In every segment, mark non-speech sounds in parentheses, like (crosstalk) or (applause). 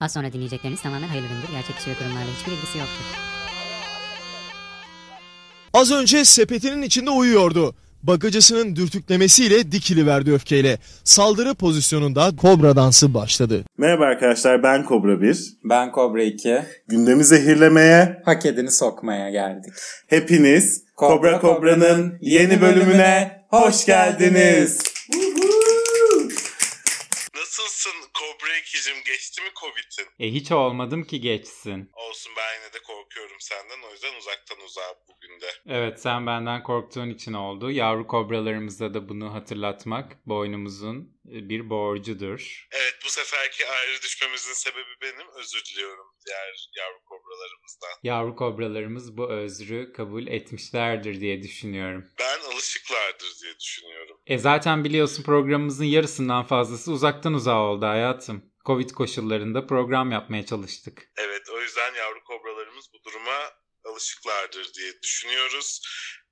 Az sonra dinleyecekleriniz tamamen hayırlı üründür. Gerçek kişi ve kurumlarla hiçbir ilgisi yoktur. Az önce sepetinin içinde uyuyordu. Bagacısının dürtüklemesiyle dikiliverdi öfkeyle. Saldırı pozisyonunda kobra dansı başladı. Merhaba arkadaşlar ben Kobra 1. Ben Kobra 2. Gündemi zehirlemeye Hak edeni sokmaya geldik. hepiniz Kobra Kobra'nın yeni bölümüne hoş geldiniz. İkicim? Geçti mi Covid'in? E hiç olmadım ki geçsin. Olsun ben yine de korkuyorum senden. O yüzden uzaktan uzağa bugün de. Evet sen benden korktuğun için oldu. Yavru kobralarımıza da bunu hatırlatmak boynumuzun e, bir borcudur. Evet bu seferki ayrı düşmemizin sebebi benim. Özür diliyorum diğer yavru kobralarımızdan. Yavru kobralarımız bu özrü kabul etmişlerdir diye düşünüyorum. Ben alışıklardır diye düşünüyorum. E zaten biliyorsun programımızın yarısından fazlası uzaktan uzağa oldu hayatım. Covid koşullarında program yapmaya çalıştık. Evet o yüzden yavru kobralarımız bu duruma alışıklardır diye düşünüyoruz.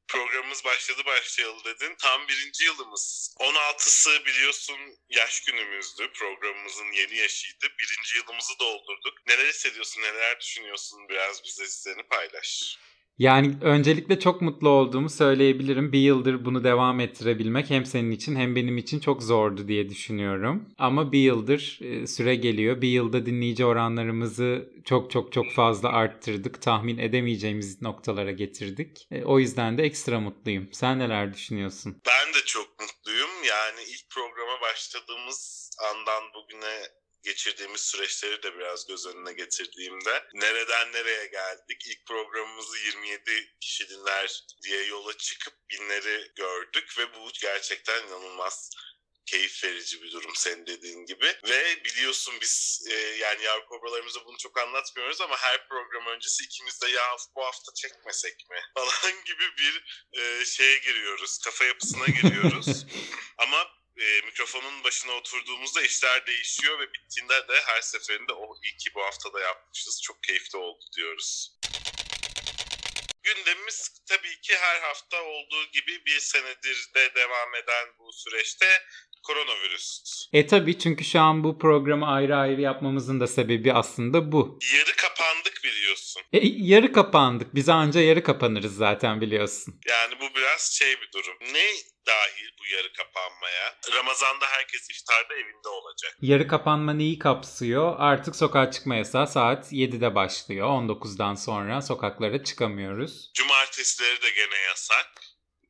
Programımız başladı başlayalı dedin. Tam birinci yılımız. 16'sı biliyorsun yaş günümüzdü. Programımızın yeni yaşıydı. Birinci yılımızı doldurduk. Neler hissediyorsun, neler düşünüyorsun? Biraz bize hislerini paylaş. Yani öncelikle çok mutlu olduğumu söyleyebilirim. Bir yıldır bunu devam ettirebilmek hem senin için hem benim için çok zordu diye düşünüyorum. Ama bir yıldır e, süre geliyor. Bir yılda dinleyici oranlarımızı çok çok çok fazla arttırdık. Tahmin edemeyeceğimiz noktalara getirdik. E, O yüzden de ekstra mutluyum. Sen neler düşünüyorsun? Ben de çok mutluyum. Yani ilk programa başladığımız andan bugüne geçirdiğimiz süreçleri de biraz göz önüne getirdiğimde nereden nereye geldik? İlk programımızı 27 kişi dinler diye yola çıkıp binleri gördük ve bu gerçekten inanılmaz keyif verici bir durum senin dediğin gibi. Ve biliyorsun biz e, yani yavru kobralarımıza bunu çok anlatmıyoruz ama her program öncesi ikimiz de ya bu hafta çekmesek mi (laughs) falan gibi bir e, şeye giriyoruz. Kafa yapısına giriyoruz. (laughs) Ama e, mikrofonun başına oturduğumuzda işler değişiyor ve bittiğinde de her seferinde o iyi ki bu haftada yapmışız. Çok keyifli oldu diyoruz. Gündemimiz tabii ki her hafta olduğu gibi bir senedir de devam eden bu süreçte koronavirüs. E tabii çünkü şu an bu programı ayrı ayrı yapmamızın da sebebi aslında bu. Yarı kapandık biliyorsun. E, yarı kapandık. Biz anca yarı kapanırız zaten biliyorsun. Yani bu biraz şey bir durum. Ne dahil bu yarı kapanmaya? Ramazan'da herkes iftarda evinde olacak. Yarı kapanma neyi kapsıyor? Artık sokağa çıkma yasağı saat 7'de başlıyor. 19'dan sonra sokaklara çıkamıyoruz. Cumartesileri de gene yasak.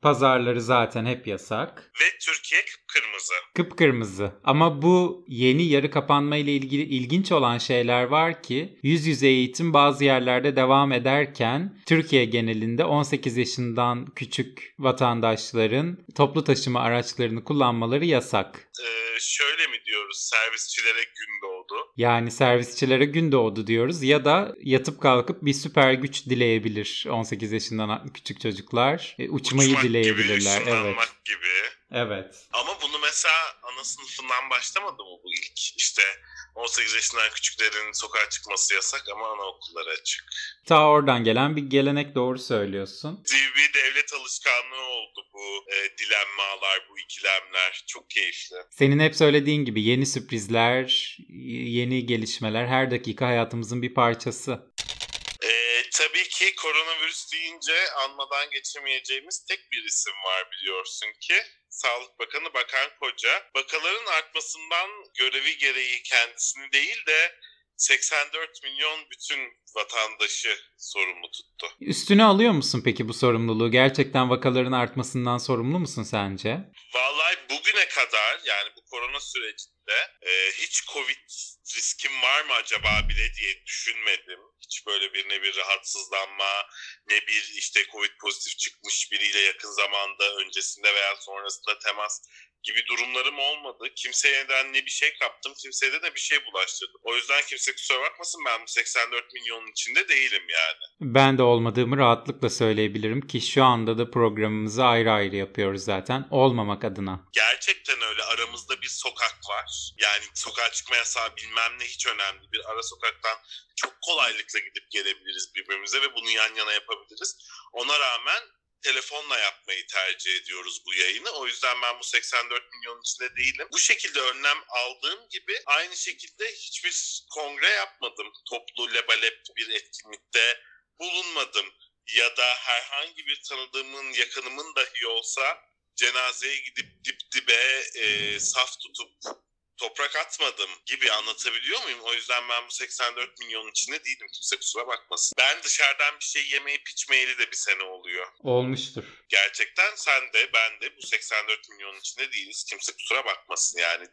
Pazarları zaten hep yasak. Ve Türkiye kıpkırmızı. Kıpkırmızı. Ama bu yeni yarı kapanma ile ilgili ilginç olan şeyler var ki yüz yüze eğitim bazı yerlerde devam ederken Türkiye genelinde 18 yaşından küçük vatandaşların toplu taşıma araçlarını kullanmaları yasak. Ee, şöyle mi diyoruz servisçilere gün doğdu. Yani servisçilere gün doğdu diyoruz ya da yatıp kalkıp bir süper güç dileyebilir 18 yaşından küçük çocuklar. E, uçmayı Uçmak dileyebilirler. Gibi, evet. gibi. Evet. Ama bunu mesela ana sınıfından başlamadı mı bu ilk? İşte 18 yaşından küçüklerin sokağa çıkması yasak ama anaokulları açık. Ta oradan gelen bir gelenek doğru söylüyorsun. Bir devlet alışkanlığı oldu bu e, dilenmalar, bu ikilemler. Çok keyifli. Senin hep söylediğin gibi yeni sürprizler, yeni gelişmeler her dakika hayatımızın bir parçası. Ee, tabii ki koronavirüs deyince anmadan geçemeyeceğimiz tek bir isim var biliyorsun ki. Sağlık Bakanı Bakan Koca. Vakaların artmasından görevi gereği kendisini değil de 84 milyon bütün vatandaşı sorumlu tuttu. Üstüne alıyor musun peki bu sorumluluğu? Gerçekten vakaların artmasından sorumlu musun sence? Vallahi bugüne kadar yani bu korona sürecinde e, hiç Covid riskim var mı acaba bile diye düşünmedim. Hiç böyle bir ne bir rahatsızlanma ne bir işte Covid pozitif çıkmış biriyle yakın zamanda öncesinde veya sonrasında temas gibi durumlarım olmadı. Kimseyeden ne bir şey kaptım, kimseye de bir şey bulaştırdım. O yüzden kimse kusura bakmasın ben bu 84 milyonun içinde değilim yani. Ben de olmadığımı rahatlıkla söyleyebilirim ki şu anda da programımızı ayrı ayrı yapıyoruz zaten olmamak adına. Gerçekten öyle aramızda bir sokak var. Yani sokağa çıkma yasağı bilmem ne hiç önemli. Bir ara sokaktan çok kolaylıkla gidip gelebiliriz birbirimize ve bunu yan yana yapabiliriz. Ona rağmen telefonla yapmayı tercih ediyoruz bu yayını. O yüzden ben bu 84 milyon içinde değilim. Bu şekilde önlem aldığım gibi aynı şekilde hiçbir kongre yapmadım. Toplu lebalep bir etkinlikte bulunmadım. Ya da herhangi bir tanıdığımın, yakınımın dahi olsa cenazeye gidip dip dibe e, saf tutup toprak atmadım gibi anlatabiliyor muyum? O yüzden ben bu 84 milyonun içinde değilim. Kimse kusura bakmasın. Ben dışarıdan bir şey yemeyip içmeyeli de bir sene oluyor. Olmuştur. Gerçekten sen de ben de bu 84 milyonun içinde değiliz. Kimse kusura bakmasın yani.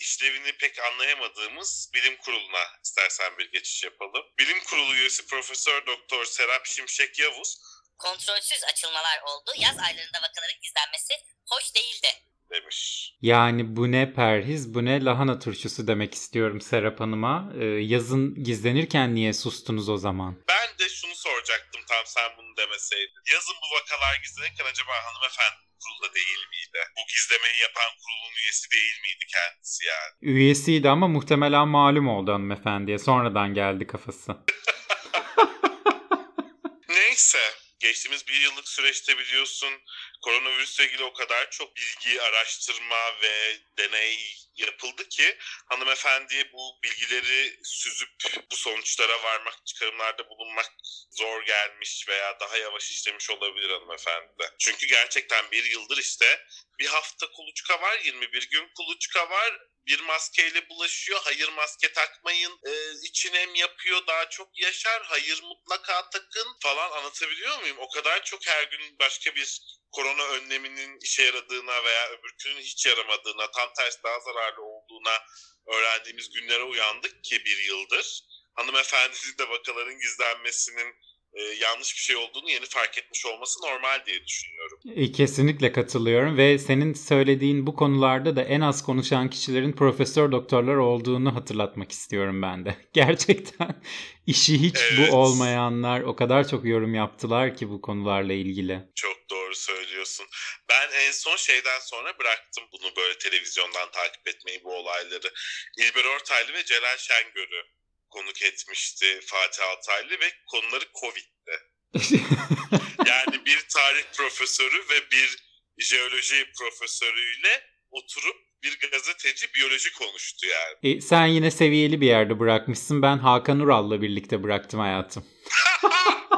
İşlevini pek anlayamadığımız bilim kuruluna istersen bir geçiş yapalım. Bilim kurulu üyesi Profesör Doktor Serap Şimşek Yavuz kontrolsüz açılmalar oldu. Yaz aylarında vakaların gizlenmesi hoş değildi. Demiş. Yani bu ne perhiz bu ne lahana turşusu demek istiyorum Serap Hanım'a. Ee, yazın gizlenirken niye sustunuz o zaman? Ben de şunu soracaktım tam sen bunu demeseydin. Yazın bu vakalar gizlenirken acaba hanımefendi kurulda değil miydi? Bu gizlemeyi yapan kurulun üyesi değil miydi kendisi yani? Üyesiydi ama muhtemelen malum oldu hanımefendiye. Sonradan geldi kafası. (laughs) Neyse. Geçtiğimiz bir yıllık süreçte biliyorsun koronavirüsle ilgili o kadar çok bilgi, araştırma ve deney yapıldı ki hanımefendiye bu bilgileri süzüp bu sonuçlara varmak, çıkarımlarda bulunmak zor gelmiş veya daha yavaş işlemiş olabilir hanımefendi. Çünkü gerçekten bir yıldır işte bir hafta kuluçka var, 21 gün kuluçka var. Bir maskeyle bulaşıyor. Hayır maske takmayın. Ee, için hem yapıyor daha çok yaşar. Hayır mutlaka takın falan anlatabiliyor muyum? O kadar çok her gün başka bir korona önleminin işe yaradığına veya öbürkünün hiç yaramadığına, tam tersi daha zararlı olduğuna öğrendiğimiz günlere uyandık ki bir yıldır. Hanımefendinin de vakaların gizlenmesinin e, yanlış bir şey olduğunu yeni fark etmiş olması normal diye düşünüyorum. E, Kesinlikle katılıyorum ve senin söylediğin bu konularda da en az konuşan kişilerin profesör doktorlar olduğunu hatırlatmak istiyorum ben de. (laughs) Gerçekten işi hiç Evet. bu olmayanlar o kadar çok yorum yaptılar ki bu konularla ilgili. Çok doğru söylüyorsun. Ben en son şeyden sonra bıraktım bunu böyle televizyondan takip etmeyi bu olayları. İlber Ortaylı ve Celal Şengör'ü konuk etmişti Fatih Altaylı ve konuları Covid'di. (laughs) Yani bir tarih profesörü ve bir jeoloji profesörüyle oturup bir gazeteci biyoloji konuştu yani. E, sen yine seviyeli bir yerde bırakmışsın. Ben Hakan Ural'la birlikte bıraktım hayatım. (laughs)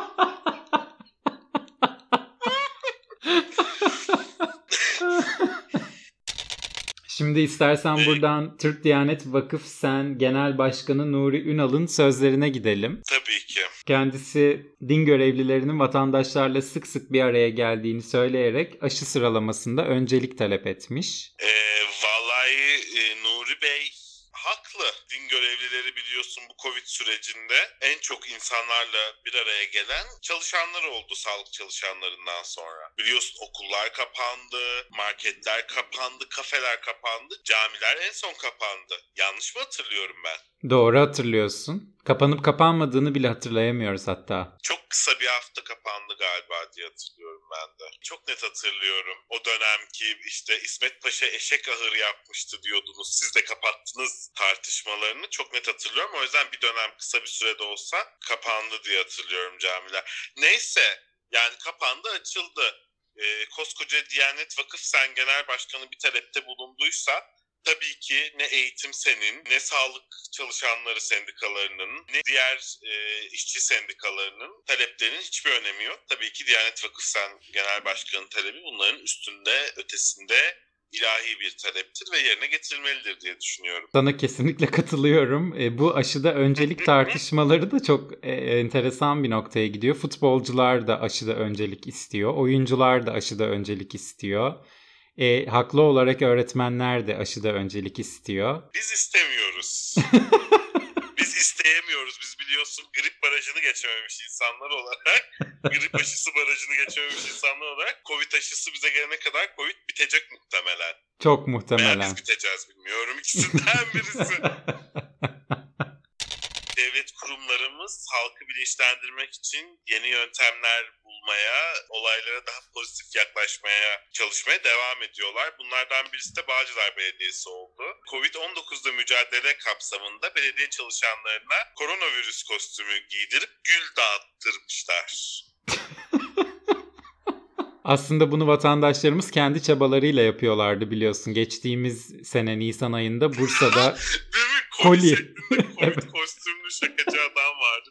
Şimdi istersen buradan Türk Diyanet Vakıf Sen Genel Başkanı Nuri Ünal'ın sözlerine gidelim. Tabii ki. Kendisi din görevlilerinin vatandaşlarla sık sık bir araya geldiğini söyleyerek aşı sıralamasında öncelik talep etmiş. Ee, vallahi e, Nuri Bey haklı. Din görevlileri biliyorsun bu Covid sürecinde en çok insanlarla bir araya gelen çalışanlar oldu sağlık çalışanlarından sonra. Biliyorsun okullar kapandı, marketler kapandı, kafeler kapandı, camiler en son kapandı. Yanlış mı hatırlıyorum ben? Doğru hatırlıyorsun. Kapanıp kapanmadığını bile hatırlayamıyoruz hatta. Çok kısa bir hafta kapandı galiba diye hatırlıyorum ben de. Çok net hatırlıyorum. O dönemki işte İsmet Paşa eşek ahır yapmıştı diyordunuz. Siz de kapattınız tartışmalarını çok net hatırlıyorum. O yüzden bir dönem kısa bir sürede olsa kapandı diye hatırlıyorum camiler. Neyse yani kapandı açıldı. Ee, koskoca Diyanet Vakıf Sen Genel Başkanı bir talepte bulunduysa tabii ki ne eğitim senin, ne sağlık çalışanları sendikalarının, ne diğer e, işçi sendikalarının taleplerinin hiçbir önemi yok. Tabii ki Diyanet Vakıf Sen Genel Başkanı talebi bunların üstünde, ötesinde ilahi bir taleptir ve yerine getirilmelidir diye düşünüyorum. Sana kesinlikle katılıyorum. E, bu aşıda öncelik (laughs) tartışmaları da çok e, enteresan bir noktaya gidiyor. Futbolcular da aşıda öncelik istiyor. Oyuncular da aşıda öncelik istiyor. E, haklı olarak öğretmenler de aşıda öncelik istiyor. Biz istemiyoruz. (laughs) Biz isteyemiyoruz. Biz biliyorsun grip barajını geçememiş insanlar olarak, (laughs) grip aşısı barajını geçememiş insanlar olarak Covid aşısı bize gelene kadar Covid bitecek muhtemelen. Çok Veya muhtemelen. biz biteceğiz bilmiyorum. İkisinden (laughs) birisi. Devlet kurumlarımız halkı bilinçlendirmek için yeni yöntemler bulmaya, olaylara daha pozitif yaklaşmaya çalışmaya devam ediyorlar. Bunlardan birisi de Bağcılar Belediyesi oldu. Covid-19'da mücadele kapsamında belediye çalışanlarına koronavirüs kostümü giydirip gül dağıttırmışlar. (laughs) Aslında bunu vatandaşlarımız kendi çabalarıyla yapıyorlardı biliyorsun. Geçtiğimiz sene Nisan ayında Bursa'da? (laughs) Koli. Covid (laughs) kostümlü şakacı adam vardı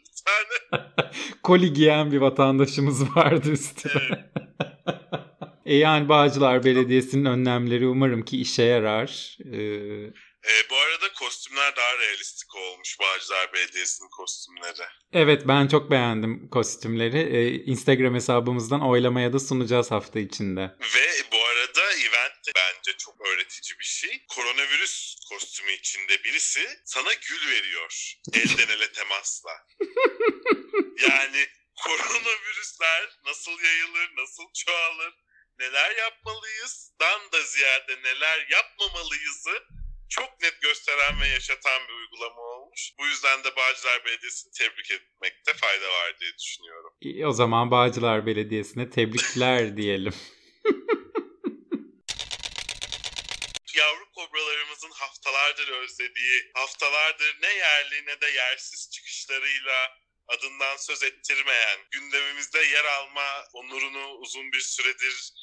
tane. (laughs) koli giyen bir vatandaşımız vardı üstüne. (laughs) e yani Bağcılar Belediyesi'nin önlemleri umarım ki işe yarar. Ee, Ee, bu arada kostümler daha realistik olmuş Bağcılar Belediyesi'nin kostümleri. evet ben çok beğendim kostümleri. Ee, Instagram hesabımızdan oylamaya da sunacağız hafta içinde. Ve bu arada event de bence çok öğretici bir şey. Koronavirüs kostümü içinde birisi sana gül veriyor. Elden ele temasla. (laughs) yani koronavirüsler nasıl yayılır, nasıl çoğalır, neler yapmalıyız, dan da ziyade neler yapmamalıyızı çok net gösteren ve yaşatan bir uygulama olmuş. Bu yüzden de Bağcılar Belediyesi'ni tebrik etmekte fayda var diye düşünüyorum. İyi, O zaman Bağcılar Belediyesi'ne tebrikler (laughs) diyelim. yavru kobralarımızın haftalardır özlediği, haftalardır ne yerli ne de yersiz çıkışlarıyla adından söz ettirmeyen, gündemimizde yer alma onurunu uzun bir süredir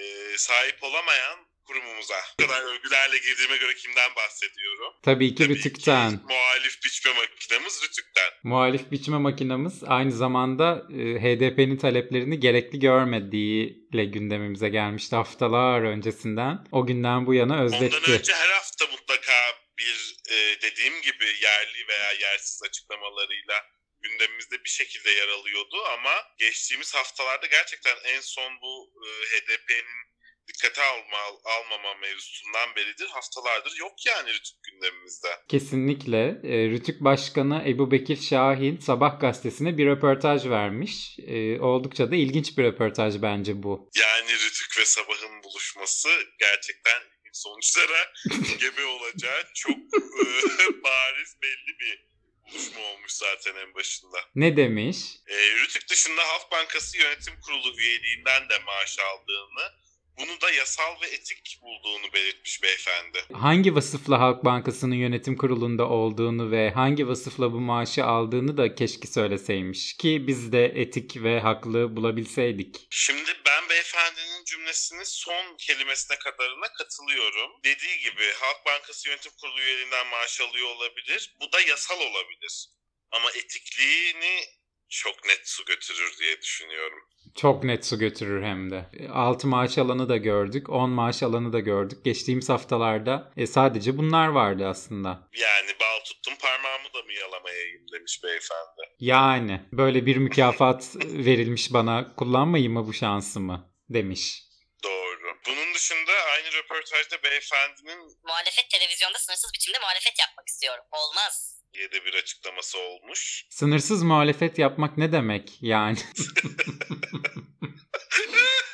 e, sahip olamayan kurumumuza. Bu kadar övgülerle girdiğime göre kimden bahsediyorum? Tabii ki Tabii Rütük'ten. ki muhalif biçme makinemiz Rütük'ten. Muhalif biçme makinamız aynı zamanda e, HDP'nin taleplerini gerekli görmediğiyle gündemimize gelmişti haftalar öncesinden. O günden bu yana Ondan özletti. önce her hafta mutlaka bir e, dediğim gibi yerli veya yersiz açıklamalarıyla gündemimizde bir şekilde yer alıyordu ama geçtiğimiz haftalarda gerçekten en son bu e, HDP'nin dikkate alma, almama mevzusundan beridir haftalardır yok yani Rütük gündemimizde. Kesinlikle. E, Rütük Başkanı Ebu Bekir Şahin Sabah gazetesine bir röportaj vermiş. E, oldukça da ilginç bir röportaj bence bu. Yani Rütük ve Sabah'ın buluşması gerçekten sonuçlara (laughs) gebe olacağı çok e, (laughs) bariz belli bir buluşma olmuş zaten en başında. Ne demiş? E, Rütük dışında Halk Bankası Yönetim Kurulu üyeliğinden de maaş aldığını, bunu da yasal ve etik bulduğunu belirtmiş beyefendi. Hangi vasıfla Halk Bankası'nın yönetim kurulunda olduğunu ve hangi vasıfla bu maaşı aldığını da keşke söyleseymiş ki biz de etik ve haklı bulabilseydik. Şimdi ben beyefendinin cümlesinin son kelimesine kadarına katılıyorum. Dediği gibi Halk Bankası Yönetim Kurulu üyeliğinden maaş alıyor olabilir. Bu da yasal olabilir. Ama etikliğini çok net su götürür diye düşünüyorum. Çok net su götürür hem de. 6 maaş alanı da gördük, 10 maaş alanı da gördük. Geçtiğimiz haftalarda e, sadece bunlar vardı aslında. Yani bal tuttum parmağımı da mı yalamayayım demiş beyefendi. Yani böyle bir mükafat verilmiş bana kullanmayayım mı bu şansımı demiş. Doğru. Bunun dışında aynı röportajda beyefendinin Muhalefet televizyonda sınırsız biçimde muhalefet yapmak istiyorum. Olmaz. Diye de bir açıklaması olmuş. Sınırsız muhalefet yapmak ne demek yani? (laughs)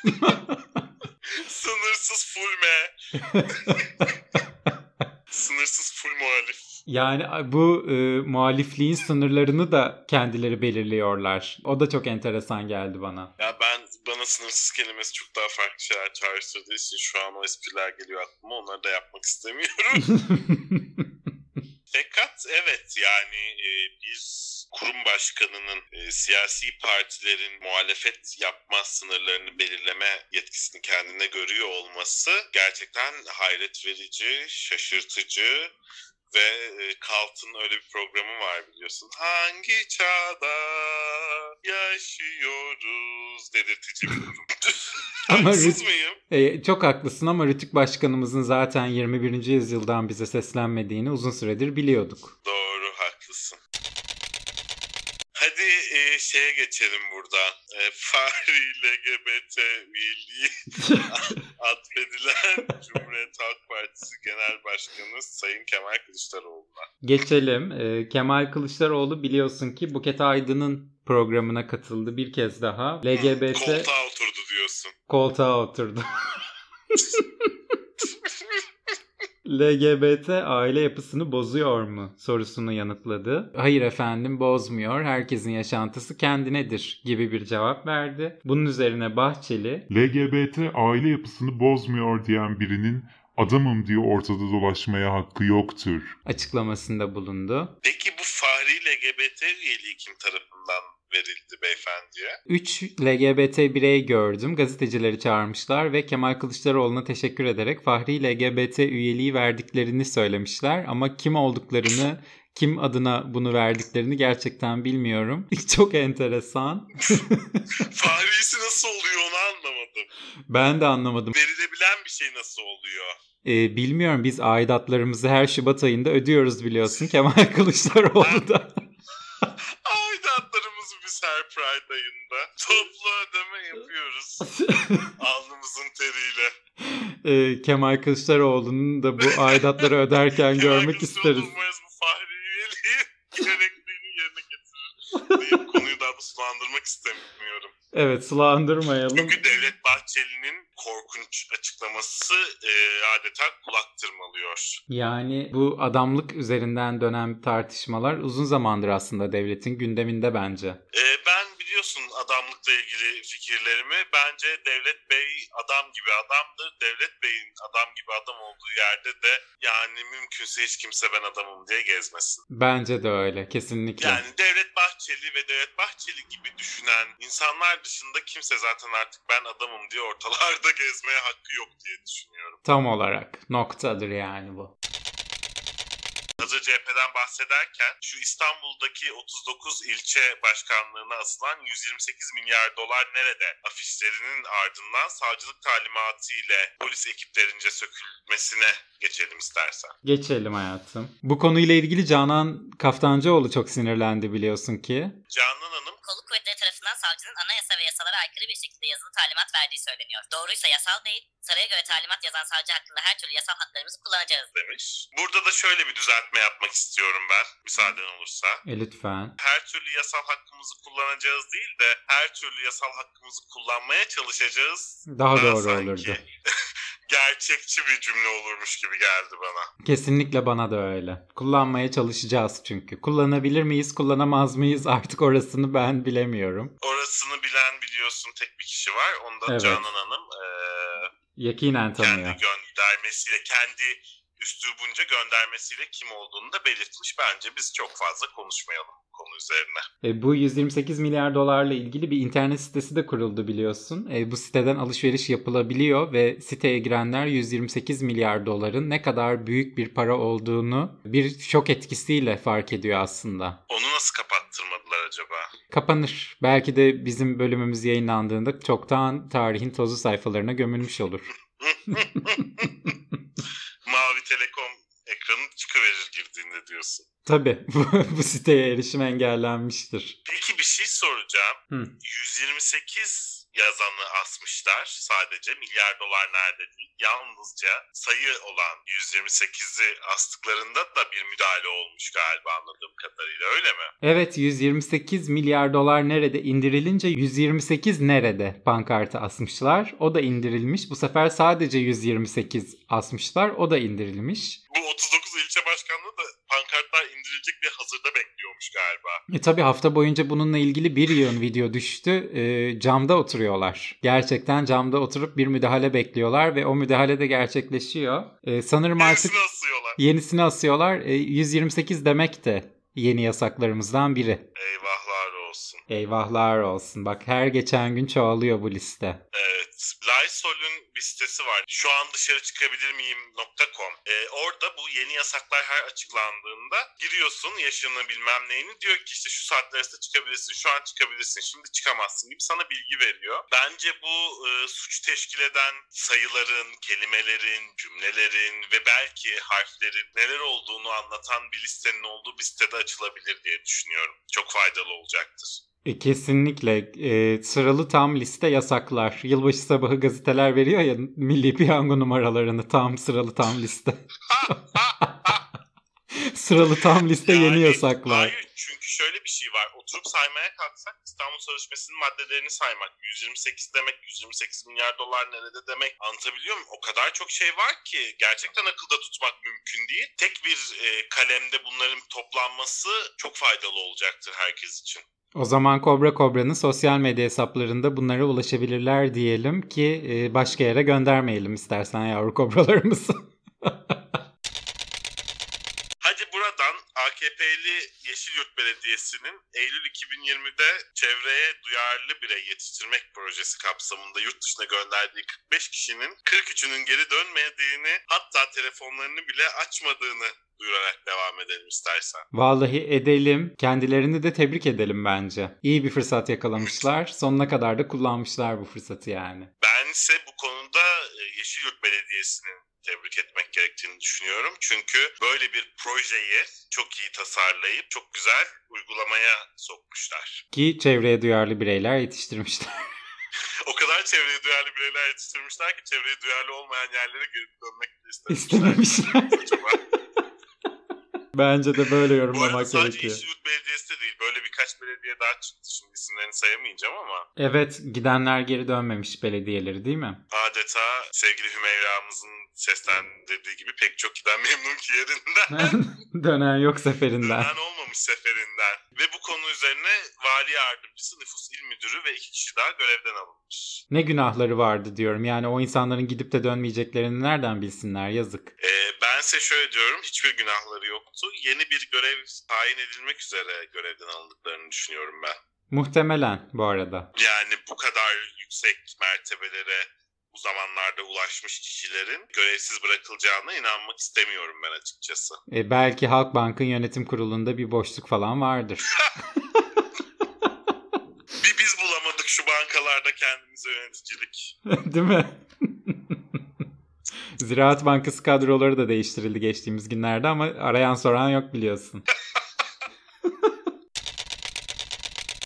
(laughs) Sınırsız full me. Sınırsız full muhalif. Yani bu e, muhalifliğin sınırlarını da kendileri belirliyorlar. O da çok enteresan geldi bana. Ya ben bana sınırsız kelimesi çok daha farklı şeyler çağrıştırdığı için şu an o espriler geliyor aklıma. Onları da yapmak istemiyorum. (laughs) Fakat evet yani e, bir kurum başkanının e, siyasi partilerin muhalefet yapma sınırlarını belirleme yetkisini kendine görüyor olması gerçekten hayret verici, şaşırtıcı ve e, Kalt'ın öyle bir programı var biliyorsun. Hangi çağda yaşıyoruz dedirtici bir durum. (laughs) Ama Rüt- mıyım? E, çok haklısın ama Rütük Başkanımızın zaten 21. yüzyıldan bize seslenmediğini uzun süredir biliyorduk. Doğru haklısın. Hadi e, şeye geçelim buradan. E, Fahri LGBT üyeliği atfedilen (laughs) Cumhuriyet Halk Partisi Genel Başkanı Sayın Kemal Kılıçdaroğlu'na. Geçelim. E, Kemal Kılıçdaroğlu biliyorsun ki Buket Aydın'ın programına katıldı bir kez daha. LGBT Koltuğa oturdu diyorsun. koltuğa oturdu. (laughs) LGBT aile yapısını bozuyor mu sorusunu yanıtladı. Hayır efendim bozmuyor. Herkesin yaşantısı kendinedir gibi bir cevap verdi. Bunun üzerine Bahçeli LGBT aile yapısını bozmuyor diyen birinin adamım diye ortada dolaşmaya hakkı yoktur. açıklamasında bulundu. Peki bu Fahri LGBT üyeliği kim tarafından verildi beyefendiye. 3 LGBT birey gördüm. Gazetecileri çağırmışlar ve Kemal Kılıçdaroğlu'na teşekkür ederek Fahri LGBT üyeliği verdiklerini söylemişler. Ama kim olduklarını, kim adına bunu verdiklerini gerçekten bilmiyorum. (laughs) Çok enteresan. (laughs) Fahrisi nasıl oluyor onu anlamadım. Ben de anlamadım. Verilebilen bir şey nasıl oluyor? Ee, bilmiyorum biz aidatlarımızı her Şubat ayında ödüyoruz biliyorsun. Kemal Kılıçdaroğlu da. (laughs) Aidatlarımızı biz her Pride ayında toplu ödeme yapıyoruz. (laughs) Alnımızın teriyle. Ee, Kemal Kılıçdaroğlu'nun da bu aidatları öderken (laughs) görmek isteriz. Umarız bu Fahri üyeliği (laughs) gerektiğini yerine getirir. Deyip konuyu daha da sulandırmak istemiyorum. Evet sulandırmayalım. Çünkü Devlet Bahçeli'nin korkunç açıklaması e, adeta kulak tırmalıyor. Yani bu adamlık üzerinden dönen tartışmalar uzun zamandır aslında devletin gündeminde bence. E, ben biliyorsun adamlıkla ilgili fikirlerimi. Bence Devlet Bey adam gibi adamdır. Devlet Bey'in adam gibi adam olduğu yerde de yani mümkünse hiç kimse ben adamım diye gezmesin. Bence de öyle kesinlikle. Yani Devlet Bahçeli ve Devlet Bahçeli gibi düşünen insanlar dışında kimse zaten artık ben adamım diye ortalarda (laughs) gezmeye hakkı yok diye düşünüyorum. Tam olarak noktadır yani bu. Hazır CHP'den bahsederken şu İstanbul'daki 39 ilçe başkanlığına asılan 128 milyar dolar nerede afişlerinin ardından savcılık talimatı ile polis ekiplerince sökülmesine geçelim istersen. Geçelim hayatım. Bu konuyla ilgili Canan Kaftancıoğlu çok sinirlendi biliyorsun ki. Canan Hanım Kolluk kuvvetleri tarafından savcının anayasa ve yasalara aykırı bir şekilde yazılı talimat verdiği söyleniyor. Doğruysa yasal değil, saraya göre talimat yazan savcı hakkında her türlü yasal haklarımızı kullanacağız. demiş. Burada da şöyle bir düzeltme yapmak istiyorum ben müsaaden olursa. E lütfen. her türlü yasal hakkımızı kullanacağız değil de her türlü yasal hakkımızı kullanmaya çalışacağız. Daha doğru sanki olurdu. (laughs) gerçekçi bir cümle olurmuş gibi geldi bana. Kesinlikle bana da öyle. Kullanmaya çalışacağız çünkü. Kullanabilir miyiz, kullanamaz mıyız artık orasını ben bilemiyorum. Orasını bilen biliyorsun tek bir kişi var. Onu da Evet. Canan Hanım eee, Yakinen tanıyor. kendi göndermesiyle, kendi üslubunca göndermesiyle kim olduğunu da belirtmiş. Bence biz çok fazla konuşmayalım konu üzerine. E, bu 128 milyar dolarla ilgili bir internet sitesi de kuruldu biliyorsun. E, bu siteden alışveriş yapılabiliyor ve siteye girenler 128 milyar doların ne kadar büyük bir para olduğunu bir şok etkisiyle fark ediyor aslında. Onu nasıl kapattırmadılar acaba? Kapanır. Belki de bizim bölümümüz yayınlandığında çoktan tarihin tozlu sayfalarına gömülmüş olur. (laughs) Mavi Telekom ekranı çıkıverir girdiğinde diyorsun. Tabii (laughs) bu, siteye erişim engellenmiştir. Peki bir şey soracağım. Hı. 128 yazanı asmışlar sadece milyar dolar nerede değil. Yalnızca sayı olan 128'i astıklarında da bir müdahale olmuş galiba anladığım kadarıyla öyle mi? Evet 128 milyar dolar nerede indirilince 128 nerede pankartı asmışlar. O da indirilmiş. Bu sefer sadece 128 asmışlar. O da indirilmiş. Bu 39 ilçe başkanlığı da pankartlar indirilecek diye hazırda bekliyormuş galiba. E tabi hafta boyunca bununla ilgili bir yığın video düştü. E, camda oturuyorlar. Gerçekten camda oturup bir müdahale bekliyorlar ve o müdahale de gerçekleşiyor. E, sanırım artık Yenisini asıyorlar. yenisini asıyorlar. E, 128 demek de yeni yasaklarımızdan biri. Olsun. Eyvahlar olsun. Bak her geçen gün çoğalıyor bu liste. Evet. Lysol'ün bir sitesi var. Şu an dışarı çıkabilir miyim.com. Ee, orada bu yeni yasaklar her açıklandığında giriyorsun yaşını bilmem neyini diyor ki işte şu saatler arasında çıkabilirsin. Şu an çıkabilirsin. Şimdi çıkamazsın gibi sana bilgi veriyor. Bence bu e, suç teşkil eden sayıların, kelimelerin, cümlelerin ve belki harflerin neler olduğunu anlatan bir listenin olduğu bir sitede açılabilir diye düşünüyorum. Çok faydalı olacaktır. E, kesinlikle e, sıralı tam liste yasaklar. Yılbaşı sabahı gazeteler veriyor ya milli piyango numaralarını tam sıralı tam liste. (laughs) sıralı tam liste yeni Yani, yasaklar. Hayır çünkü şöyle bir şey var. Oturup saymaya kalksak İstanbul Sözleşmesi'nin maddelerini saymak. 128 demek, 128 milyar dolar nerede demek. Anlatabiliyor muyum? O kadar çok şey var ki gerçekten akılda tutmak mümkün değil. Tek bir e, kalemde bunların toplanması çok faydalı olacaktır herkes için. O zaman Kobra Kobra'nın sosyal medya hesaplarında bunlara ulaşabilirler diyelim ki e, başka yere göndermeyelim istersen yavru kobralarımızı. (laughs) Buradan AKP'li Yeşilyurt Belediyesi'nin Eylül 2020'de çevreye duyarlı birey yetiştirmek projesi kapsamında yurt dışına gönderdiği 45 kişinin 43'ünün geri dönmediğini hatta telefonlarını bile açmadığını duyurarak devam edelim istersen. Vallahi edelim. Kendilerini de tebrik edelim bence. İyi bir fırsat yakalamışlar. Sonuna kadar da kullanmışlar bu fırsatı yani. Ben ise bu konuda e, Yeşilyurt Belediyesi'nin tebrik etmek gerektiğini düşünüyorum. Çünkü böyle bir projeyi çok iyi tasarlayıp çok güzel uygulamaya sokmuşlar. Ki çevreye duyarlı bireyler yetiştirmişler. (laughs) O kadar çevreye duyarlı bireyler yetiştirmişler ki çevreye duyarlı olmayan yerlere geri dönmek istemişler. İstememişler. Bence de böyle Bu arada yorumlamak sadece gerekiyor. Yeşilyurt Belediyesi de değil. Böyle birkaç belediye daha çıktı. Şimdi isimlerini sayamayacağım ama Evet gidenler geri dönmemiş belediyeleri değil mi? adeta sevgili Hümeyra'mızın seslendirdiği gibi pek çok giden memnun ki yerinden. (laughs) Dönen yok seferinden. Dönen olmamış seferinden. Ve bu konu üzerine vali yardımcısı, nüfus il müdürü ve iki kişi daha görevden alınmış. Ne günahları vardı diyorum. Yani o insanların gidip de dönmeyeceklerini nereden bilsinler yazık. Ee, bense şöyle diyorum, hiçbir günahları yoktu. Yeni bir görev tayin edilmek üzere görevden alındıklarını düşünüyorum ben. Muhtemelen bu arada. Yani bu kadar yüksek mertebelere bu zamanlarda ulaşmış kişilerin görevsiz bırakılacağına inanmak istemiyorum ben açıkçası. E, belki Halkbank'ın yönetim kurulunda bir boşluk falan vardır. (laughs) (laughs) Bir biz bulamadık şu bankalarda kendimize yöneticilik. Değil mi? Ziraat Bankası kadroları da değiştirildi geçtiğimiz günlerde ama arayan soran yok biliyorsun. (laughs)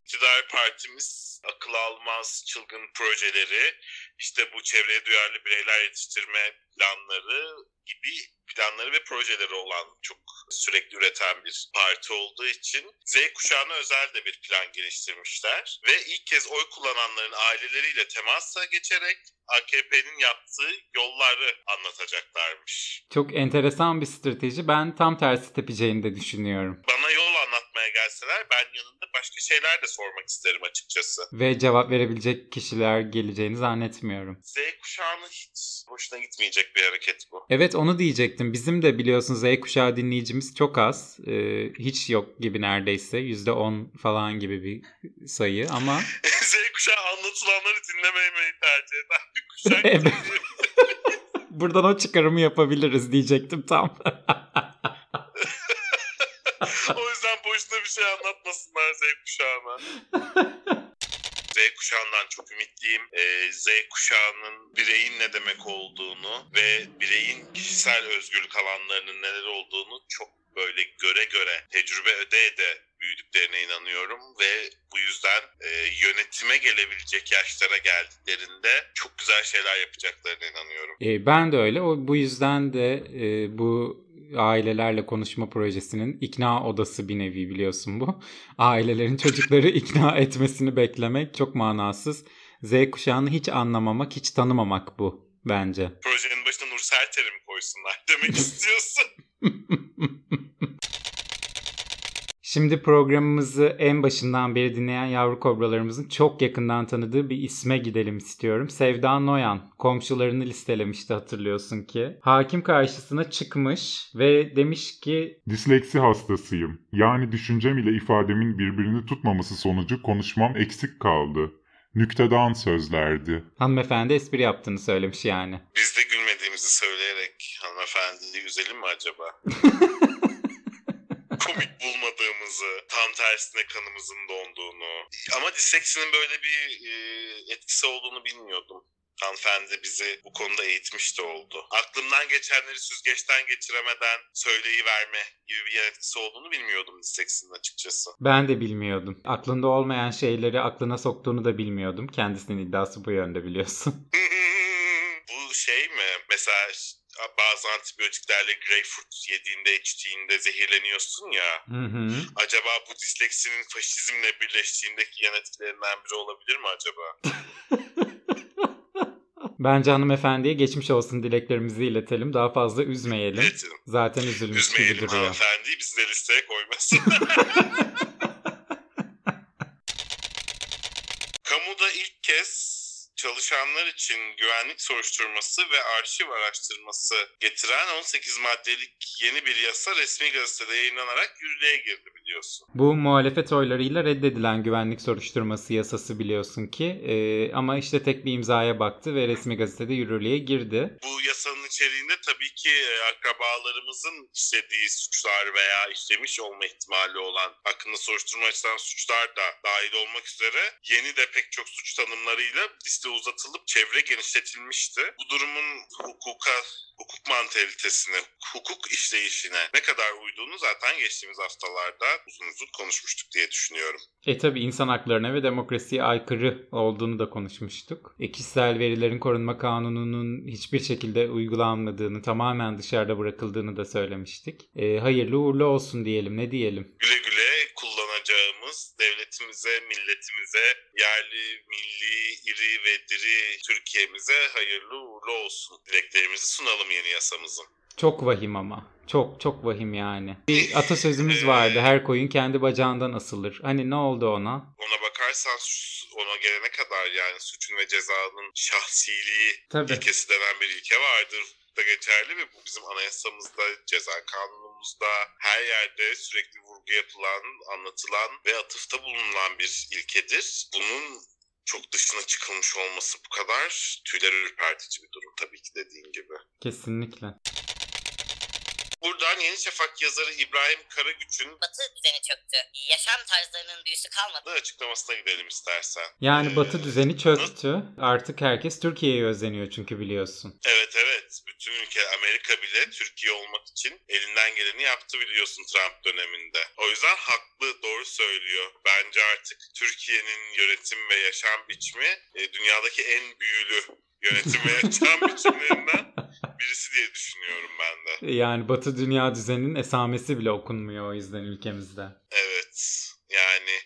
İktidar partimiz akıl almaz çılgın projeleri, işte bu çevreye duyarlı bireyler yetiştirme planları gibi planları ve projeleri olan çok sürekli üreten bir parti olduğu için Z kuşağına özel de bir plan geliştirmişler ve ilk kez oy kullananların aileleriyle temasa geçerek AKP'nin yaptığı yolları anlatacaklarmış. Çok enteresan bir strateji. Ben tam tersi tepeceğini de düşünüyorum. Bana yol anlatmaya gelseler ben yanında başka şeyler de sormak isterim açıkçası. Ve cevap verebilecek kişiler geleceğini zannetmiyorum. Z kuşağının hiç hoşuna gitmeyecek bir hareket bu. Evet onu diyecektim. Bizim de biliyorsun Z kuşağı dinleyicimiz çok az. Ee, hiç yok gibi neredeyse. %10 falan gibi bir sayı ama (laughs) Z kuşağı anlatılanları dinlememeyi tercih eden bir (laughs) kuşak. Evet. (laughs) buradan o çıkarımı yapabiliriz diyecektim tam. o yüzden boşuna bir şey anlatmasınlar Z kuşağına. Z kuşağından çok ümitliyim. Ee, Z kuşağının bireyin ne demek olduğunu ve bireyin kişisel özgürlük alanlarının neler olduğunu çok böyle göre göre, tecrübe öde ede büyüdüklerine inanıyorum ve bu yüzden e, yönetime gelebilecek yaşlara geldiklerinde çok güzel şeyler yapacaklarına inanıyorum. Ee, ben de öyle. O bu yüzden de e, bu ailelerle konuşma projesinin ikna odası bir nevi biliyorsun bu. Ailelerin çocukları (laughs) ikna etmesini beklemek çok manasız. Z kuşağını hiç anlamamak, hiç tanımamak bu bence. Projenin başına Nur Serter'i mi koysunlar demek (laughs) istiyorsun. (laughs) Şimdi programımızı en başından beri dinleyen yavru kobralarımızın çok yakından tanıdığı bir isme gidelim istiyorum. Sevda Noyan komşularını listelemişti hatırlıyorsun ki. Hakim karşısına çıkmış ve demiş ki Disleksi hastasıyım. Yani düşüncem ile ifademin birbirini tutmaması sonucu konuşmam eksik kaldı. Nüktedan sözlerdi. hanımefendi espri yaptığını söylemiş yani. Biz de gülmediğimizi söyleyerek hanımefendiyi üzelim mi acaba? (laughs) Bulmadığımızı, tam tersine kanımızın donduğunu. Ama disleksinin böyle bir e, etkisi olduğunu bilmiyordum. Hanımefendi bizi bu konuda eğitmiş de oldu. Aklımdan geçenleri süzgeçten geçiremeden söyleyiverme gibi bir yan etkisi olduğunu bilmiyordum disleksinin açıkçası. Ben de bilmiyordum. Aklında olmayan şeyleri aklına soktuğunu da bilmiyordum. Kendisinin iddiası bu yönde biliyorsun. (laughs) bu şey mi? Mesela bazı antibiyotiklerle greyfurt yediğinde içtiğinde zehirleniyorsun ya. Hı hı. Acaba bu disleksinin faşizmle birleştiğindeki yan etkilerinden biri olabilir mi acaba? (laughs) Bence hanımefendiye geçmiş olsun dileklerimizi iletelim. Daha fazla üzmeyelim. İletelim. Zaten üzülmüş gibi Üzmeyelim duruyor. hanımefendiyi bizi de listeye koymasın. (laughs) Kamuda ilk kez çalışanlar için güvenlik soruşturması ve arşiv araştırması getiren 18 maddelik yeni bir yasa resmi gazetede yayınlanarak yürürlüğe girdi biliyorsun. Bu muhalefet oylarıyla reddedilen güvenlik soruşturması yasası biliyorsun ki Ee, ama işte tek bir imzaya baktı ve resmi gazetede yürürlüğe girdi. Bu yasanın içeriğinde tabii ki e, akrabalarımızın işlediği suçlar veya işlemiş olma ihtimali olan hakkında soruşturma açılan suçlar da dahil olmak üzere yeni de pek çok suç tanımlarıyla liste uzatılıp çevre genişletilmişti. Bu durumun hukuka hukuk mantalitesine, hukuk işleyişine ne kadar uyduğunu zaten geçtiğimiz haftalarda uzun uzun konuşmuştuk diye düşünüyorum. E tabi insan haklarına ve demokrasiye aykırı olduğunu da konuşmuştuk. E, kişisel verilerin korunma kanununun hiçbir şekilde uygulanmadığını, tamamen dışarıda bırakıldığını da söylemiştik. E, hayırlı uğurlu olsun diyelim, ne diyelim. Güle güle kullanacağımız devletimize, milletimize, yerli, milli, iri ve diri Türkiye'mize hayırlı uğurlu olsun. Dileklerimizi sunalım yeni yasamızın. Çok vahim ama. Çok çok vahim yani. Bir atasözümüz vardı. Her koyun kendi bacağından asılır. Hani ne oldu ona? Ona bakarsan ona gelene kadar yani suçun ve cezanın şahsiliği Tabii. ilkesi denen bir ilke vardır. da geçerli ve bu bizim anayasamızda, ceza kanunumuzda her yerde sürekli vurgu yapılan, anlatılan ve atıfta bulunan bir ilkedir. Bunun çok dışına çıkılmış olması bu kadar tüyler ürpertici bir durum tabii ki dediğin gibi. Kesinlikle. Buradan Yeni Şafak yazarı İbrahim Karagüç'ün Batı düzeni çöktü. Yaşam tarzlarının büyüsü kalmadı. açıklamasına gidelim istersen. Yani Ee, Batı düzeni çöktü. Artık herkes Türkiye'ye özleniyor çünkü biliyorsun. Evet evet. Bütün ülke Amerika bile Türkiye olmak için elinden geleni yaptı biliyorsun Trump döneminde. O yüzden haklı doğru söylüyor. Bence artık Türkiye'nin yönetim ve yaşam biçimi e, dünyadaki en büyülü yönetim ve (laughs) yaşam biçimlerinden birisi diye düşünüyorum ben de. Yani Batı dünya düzeninin esamesi bile okunmuyor o yüzden ülkemizde. Evet. Yani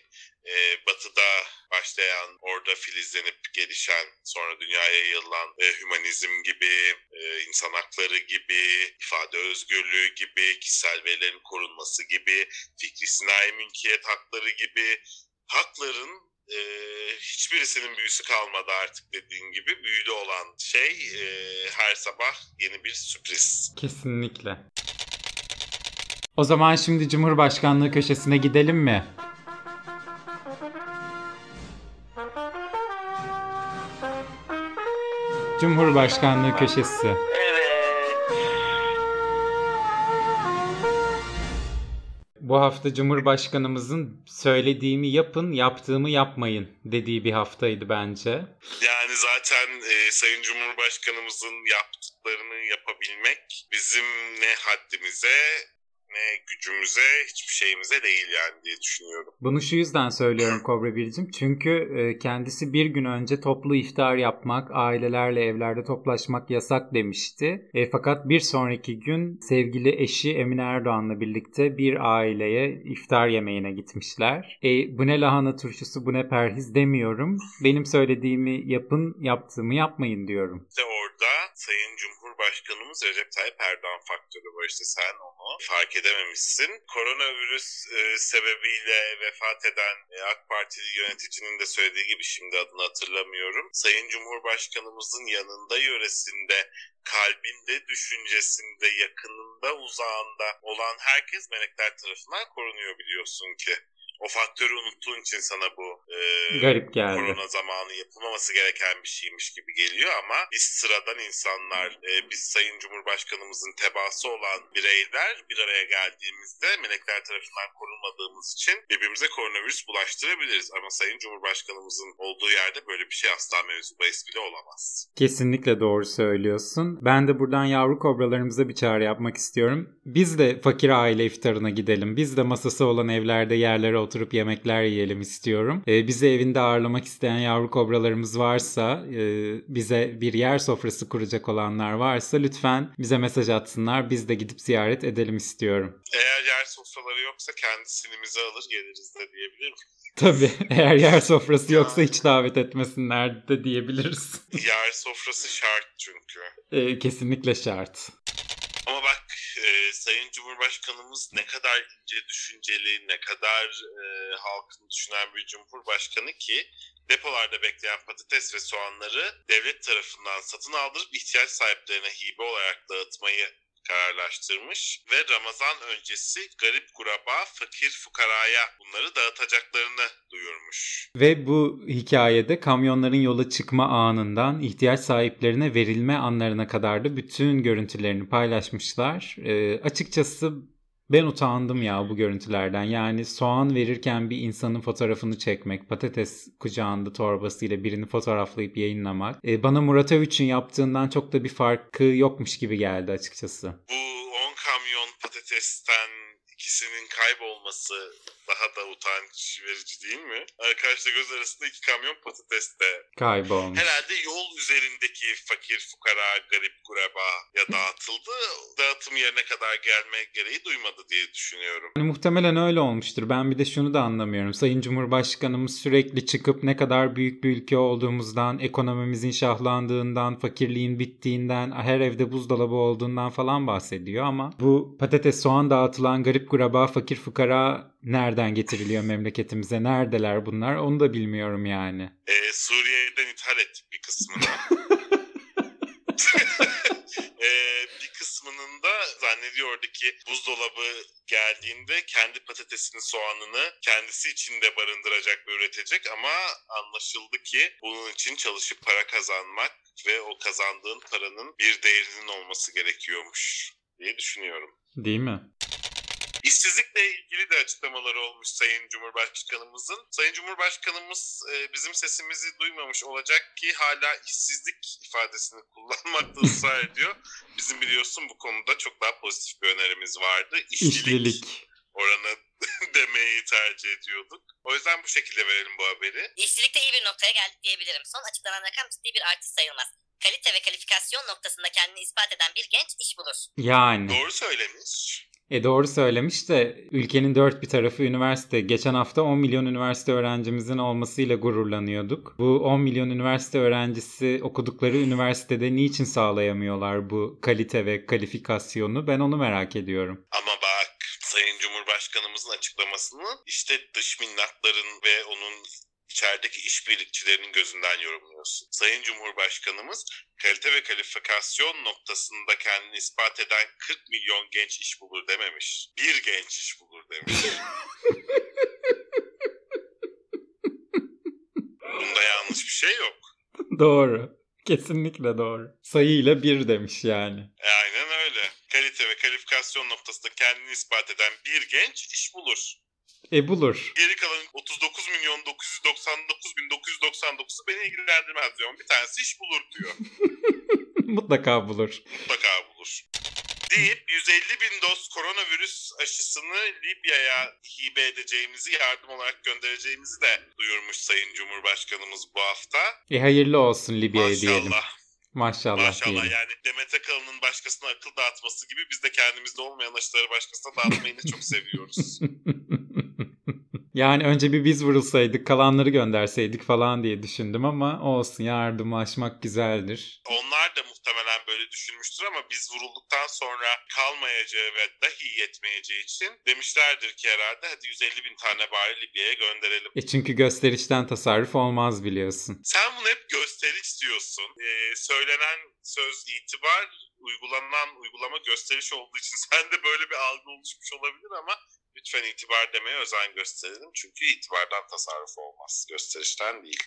e, batıda başlayan, orada filizlenip gelişen, sonra dünyaya yayılan e, hümanizm gibi, e, insan hakları gibi, ifade özgürlüğü gibi, kişisel verilerin korunması gibi, fikri sinayi mülkiyet hakları gibi hakların e, hiçbirisinin büyüsü kalmadı artık dediğin gibi. Büyülü olan şey e, her sabah yeni bir sürpriz. Kesinlikle. O zaman şimdi Cumhurbaşkanlığı köşesine gidelim mi? Cumhurbaşkanlığı köşesi. Bu hafta Cumhurbaşkanımızın söylediğimi yapın, yaptığımı yapmayın dediği bir haftaydı bence. Yani zaten e, Sayın Cumhurbaşkanımızın yaptıklarını yapabilmek bizim ne haddimize ne gücümüze hiçbir şeyimize değil yani diye düşünüyorum. Bunu şu yüzden söylüyorum (clears throat) Kobra Biricim. Çünkü e, kendisi bir gün önce toplu iftar yapmak, ailelerle evlerde toplaşmak yasak demişti. E, fakat bir sonraki gün sevgili eşi Emine Erdoğan'la birlikte bir aileye iftar yemeğine gitmişler. E, bu ne lahana turşusu, bu ne perhiz demiyorum. Benim söylediğimi yapın, yaptığımı yapmayın diyorum. İşte orada Sayın Cumhurbaşkanımız Recep Tayyip Erdoğan faktörü var işte sen onu fark edememişsin. Koronavirüs e, sebebiyle vefat eden e, AK Partili yöneticinin de söylediği gibi şimdi adını hatırlamıyorum. Sayın Cumhurbaşkanımızın yanında yöresinde kalbinde, düşüncesinde, yakınında, uzağında olan herkes melekler tarafından korunuyor biliyorsun ki. O faktörü unuttuğun için sana bu e, Garip geldi. korona zamanı yapılmaması gereken bir şeymiş gibi geliyor ama biz sıradan insanlar, e, biz Sayın Cumhurbaşkanımızın tebaası olan bireyler bir araya geldiğimizde melekler tarafından korunmadığımız için birbirimize koronavirüs bulaştırabiliriz. Ama Sayın Cumhurbaşkanımızın olduğu yerde böyle bir şey asla mevzu bahis bile olamaz. Kesinlikle doğru söylüyorsun. Ben de buradan yavru kobralarımıza bir çağrı yapmak istiyorum. Biz de fakir aile iftarına gidelim. Biz de masası olan evlerde yerlere oturup yemekler yiyelim istiyorum. Ee, bizi evinde ağırlamak isteyen yavru kobralarımız varsa, e, bize bir yer sofrası kuracak olanlar varsa lütfen bize mesaj atsınlar. Biz de gidip ziyaret edelim istiyorum. Eğer yer sofraları yoksa kendi sinimizi alır geliriz de diyebilirim. Tabii (laughs) eğer yer sofrası yoksa hiç davet etmesinler de diyebiliriz. Yer sofrası şart çünkü. Ee, kesinlikle şart. Ama bak e, Sayın Cumhurbaşkanımız ne kadar ince düşünceli, ne kadar e, halkını düşünen bir cumhurbaşkanı ki depolarda bekleyen patates ve soğanları devlet tarafından satın aldırıp ihtiyaç sahiplerine hibe olarak dağıtmayı kararlaştırmış ve Ramazan öncesi garip kuraba, fakir fukaraya bunları dağıtacaklarını duyurmuş. Ve bu hikayede kamyonların yola çıkma anından ihtiyaç sahiplerine verilme anlarına kadar da bütün görüntülerini paylaşmışlar. Ee, açıkçası ben utandım ya bu görüntülerden. Yani soğan verirken bir insanın fotoğrafını çekmek, patates kucağında torbasıyla birini fotoğraflayıp yayınlamak. Ee, bana Murat Övüç'ün yaptığından çok da bir farkı yokmuş gibi geldi açıkçası. Bu 10 kamyon patatesten ikisinin kaybolması daha da utanç verici değil mi? Arkadaşlar göz arasında iki kamyon patates de Kaybolmuş. Herhalde yol üzerindeki fakir fukara, garip kuraba ya dağıtıldı. Dağıtım yerine kadar gelme gereği duymadı diye düşünüyorum. Yani muhtemelen öyle olmuştur. Ben bir de şunu da anlamıyorum. Sayın Cumhurbaşkanımız sürekli çıkıp ne kadar büyük bir ülke olduğumuzdan, ekonomimizin şahlandığından, fakirliğin bittiğinden, her evde buzdolabı olduğundan falan bahsediyor ama bu patates soğan dağıtılan garip kuraba, fakir fukara nereden getiriliyor memleketimize? Neredeler bunlar? Onu da bilmiyorum yani. Ee, Suriye'den ithal ettik bir kısmını. (laughs) Ee, bir kısmının da zannediyordu ki buzdolabı geldiğinde kendi patatesini soğanını kendisi içinde barındıracak ve üretecek ama anlaşıldı ki bunun için çalışıp para kazanmak ve o kazandığın paranın bir değerinin olması gerekiyormuş diye düşünüyorum. Değil mi? İşsizlikle ilgili de açıklamaları olmuş Sayın Cumhurbaşkanımızın. Sayın Cumhurbaşkanımız e, bizim sesimizi duymamış olacak ki hala işsizlik ifadesini (laughs) kullanmakta ısrar ediyor. Bizim biliyorsun bu konuda çok daha pozitif bir önerimiz vardı. İşçilik, İşlilik. oranı (laughs) demeyi tercih ediyorduk. O yüzden bu şekilde verelim bu haberi. İşçilikte iyi bir noktaya geldik diyebilirim. Son açıklanan rakam ciddi bir artış sayılmaz. Kalite ve kalifikasyon noktasında kendini ispat eden bir genç iş bulur. Yani. Doğru söylemiş. E doğru söylemiş de ülkenin dört bir tarafı üniversite. Geçen hafta 10 milyon üniversite öğrencimizin olmasıyla gururlanıyorduk. Bu 10 milyon üniversite öğrencisi okudukları üniversitede niçin sağlayamıyorlar bu kalite ve kalifikasyonu? Ben onu merak ediyorum. Ama bak Sayın Cumhurbaşkanımızın açıklamasını işte dış minnatların ve onun içerideki işbirlikçilerinin gözünden yorumluyorsun. Sayın Cumhurbaşkanımız kalite ve kalifikasyon noktasında kendini ispat eden 40 milyon genç iş bulur dememiş. Bir genç iş bulur demiş. (laughs) Bunda yanlış bir şey yok. doğru. Kesinlikle doğru. Sayıyla bir demiş yani. E, aynen öyle. Kalite ve kalifikasyon noktasında kendini ispat eden bir genç iş bulur. E bulur. Geri kalan 39 milyon 999 bin 999'u beni ilgilendirmez diyor. Bir tanesi iş bulur diyor. (laughs) Mutlaka bulur. Mutlaka bulur. Deyip 150 bin doz koronavirüs aşısını Libya'ya hibe edeceğimizi, yardım olarak göndereceğimizi de duyurmuş Sayın Cumhurbaşkanımız bu hafta. E hayırlı olsun Libya'ya diyelim. Maşallah. Maşallah, Maşallah diyelim. yani Demet Akalın'ın başkasına akıl dağıtması gibi biz de kendimizde olmayan aşıları başkasına dağıtmayı da çok seviyoruz. (laughs) yani önce bir biz vurulsaydık kalanları gönderseydik falan diye düşündüm ama olsun yardımlaşmak güzeldir. Onlar da muhtemelen böyle düşünmüştür ama biz vurulduktan sonra kalmayacağı ve dahi yetmeyeceği için demişlerdir ki herhalde hadi 150 bin tane bari Libya'ya gönderelim. E çünkü gösterişten tasarruf olmaz biliyorsun. Sen bunu hep gösteriş diyorsun. Ee, söylenen söz itibar, uygulanan uygulama gösteriş olduğu için (laughs) sende böyle bir algı oluşmuş olabilir ama lütfen itibar demeye özen gösterelim. Çünkü itibardan tasarruf olmaz, gösterişten değil.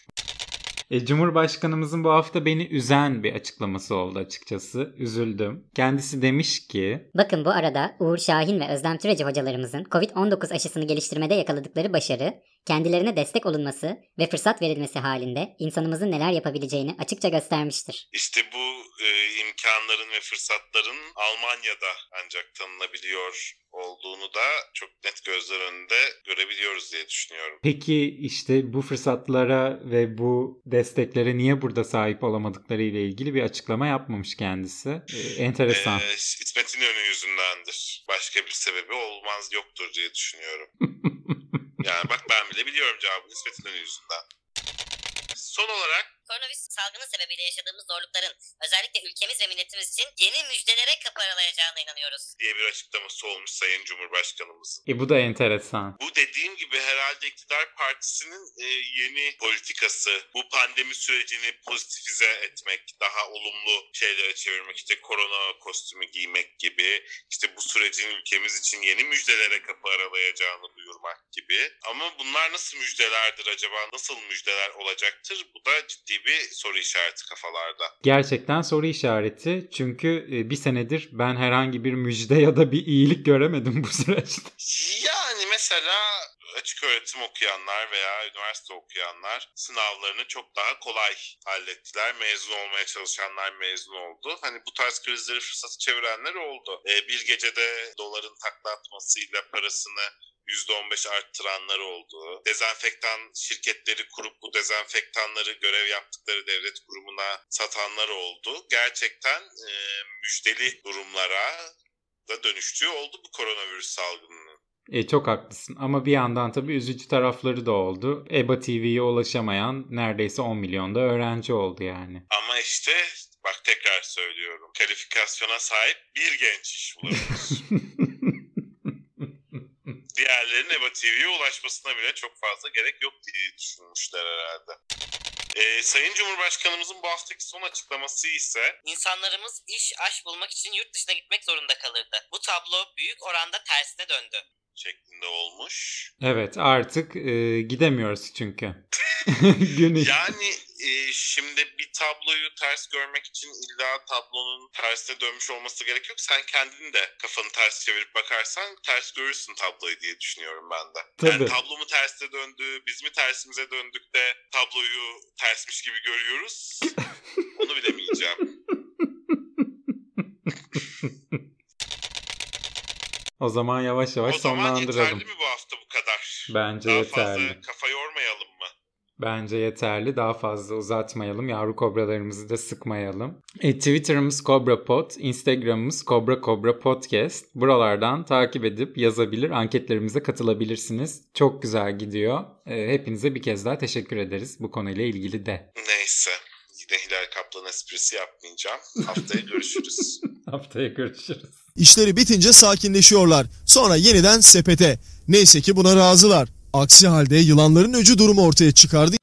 E, Cumhurbaşkanımızın bu hafta beni üzen bir açıklaması oldu açıkçası. Üzüldüm. Kendisi demiş ki Bakın bu arada Uğur Şahin ve Özlem Türeci hocalarımızın COVID-19 aşısını geliştirmede yakaladıkları başarı, kendilerine destek olunması ve fırsat verilmesi halinde insanımızın neler yapabileceğini açıkça göstermiştir. İşte bu e, imkanların ve fırsatların Almanya'da ancak tanınabiliyor olduğunu da çok net gözler önünde görebiliyoruz diye düşünüyorum. peki işte bu fırsatlara ve bu desteklere niye burada sahip olamadıkları ile ilgili bir açıklama yapmamış kendisi. E, enteresan. Ee, İsmet İnönü yüzündendir. Başka bir sebebi olmaz yoktur diye düşünüyorum. (laughs) Yani bak ben bile biliyorum cevabını İsmet İnönü yüzünden. Son olarak koronavirüs salgını sebebiyle yaşadığımız zorlukların özellikle ülkemiz ve milletimiz için yeni müjdelere kapı aralayacağına inanıyoruz. diye bir açıklaması olmuş Sayın Cumhurbaşkanımızın. E bu da enteresan. Bu dediğim gibi herhalde iktidar partisinin e, yeni politikası. Bu pandemi sürecini pozitifize etmek, daha olumlu şeylere çevirmek, işte korona kostümü giymek gibi, işte bu sürecin ülkemiz için yeni müjdelere kapı aralayacağını duyurmak gibi. Ama bunlar nasıl müjdelerdir acaba? Nasıl müjdeler olacaktır? Bu da ciddi bir soru işareti kafalarda. Gerçekten soru işareti. Çünkü e, bir senedir ben herhangi bir müjde ya da bir iyilik göremedim bu süreçte. Yani mesela açık öğretim okuyanlar veya üniversite okuyanlar sınavlarını çok daha kolay hallettiler. Mezun olmaya çalışanlar mezun oldu. Hani bu tarz krizleri fırsatı çevirenler oldu. Ee, bir gecede doların takla atmasıyla parasını %15 arttıranlar oldu. Dezenfektan şirketleri kurup bu dezenfektanları görev yaptıkları devlet kurumuna satanlar oldu. Gerçekten e, müjdeli durumlara da dönüştüğü oldu bu koronavirüs salgınının. E, çok haklısın ama bir yandan tabii üzücü tarafları da oldu. EBA TV'ye ulaşamayan neredeyse 10 milyonda öğrenci oldu yani. Ama işte bak tekrar söylüyorum. Kalifikasyona sahip bir genç iş bulamıyoruz. (laughs) Diğerlerinin EBA TV'ye ulaşmasına bile çok fazla gerek yok diye düşünmüşler herhalde. Ee, Sayın Cumhurbaşkanımızın bu haftaki son açıklaması ise İnsanlarımız iş, aş bulmak için yurt dışına gitmek zorunda kalırdı. Bu tablo büyük oranda tersine döndü. şeklinde olmuş. Evet artık e, gidemiyoruz çünkü. (laughs) (laughs) Gün iş- Yani e, şimdi bir tabloyu ters görmek için illa tablonun tersine dönmüş olması gerek yok. Sen kendin de kafanı ters çevirip bakarsan ters görürsün tabloyu diye düşünüyorum ben de. Yani Tabii. tablo mu tersine döndü, biz mi tersimize döndük de tabloyu tersmiş gibi görüyoruz. (laughs) Onu bilemeyeceğim. O zaman yavaş yavaş o zaman sonlandıralım. yeterli mi bu hafta bu kadar? Bence Daha yeterli. fazla kafa yormayalım? Bence yeterli. Daha fazla uzatmayalım. Yavru kobralarımızı da sıkmayalım. E, Twitter'ımız CobraPod, Instagram'ımız Cobra Cobra Podcast. Buralardan takip edip yazabilir, anketlerimize katılabilirsiniz. Çok güzel gidiyor. E, hepinize bir kez daha teşekkür ederiz bu konuyla ilgili de. Neyse. Yine Hilal Kaplan esprisi yapmayacağım. Haftaya (laughs) görüşürüz. Haftaya görüşürüz. İşleri bitince sakinleşiyorlar. Sonra yeniden sepete. Neyse ki buna razılar. Aksi halde yılanların öcü durumu ortaya çıkardı.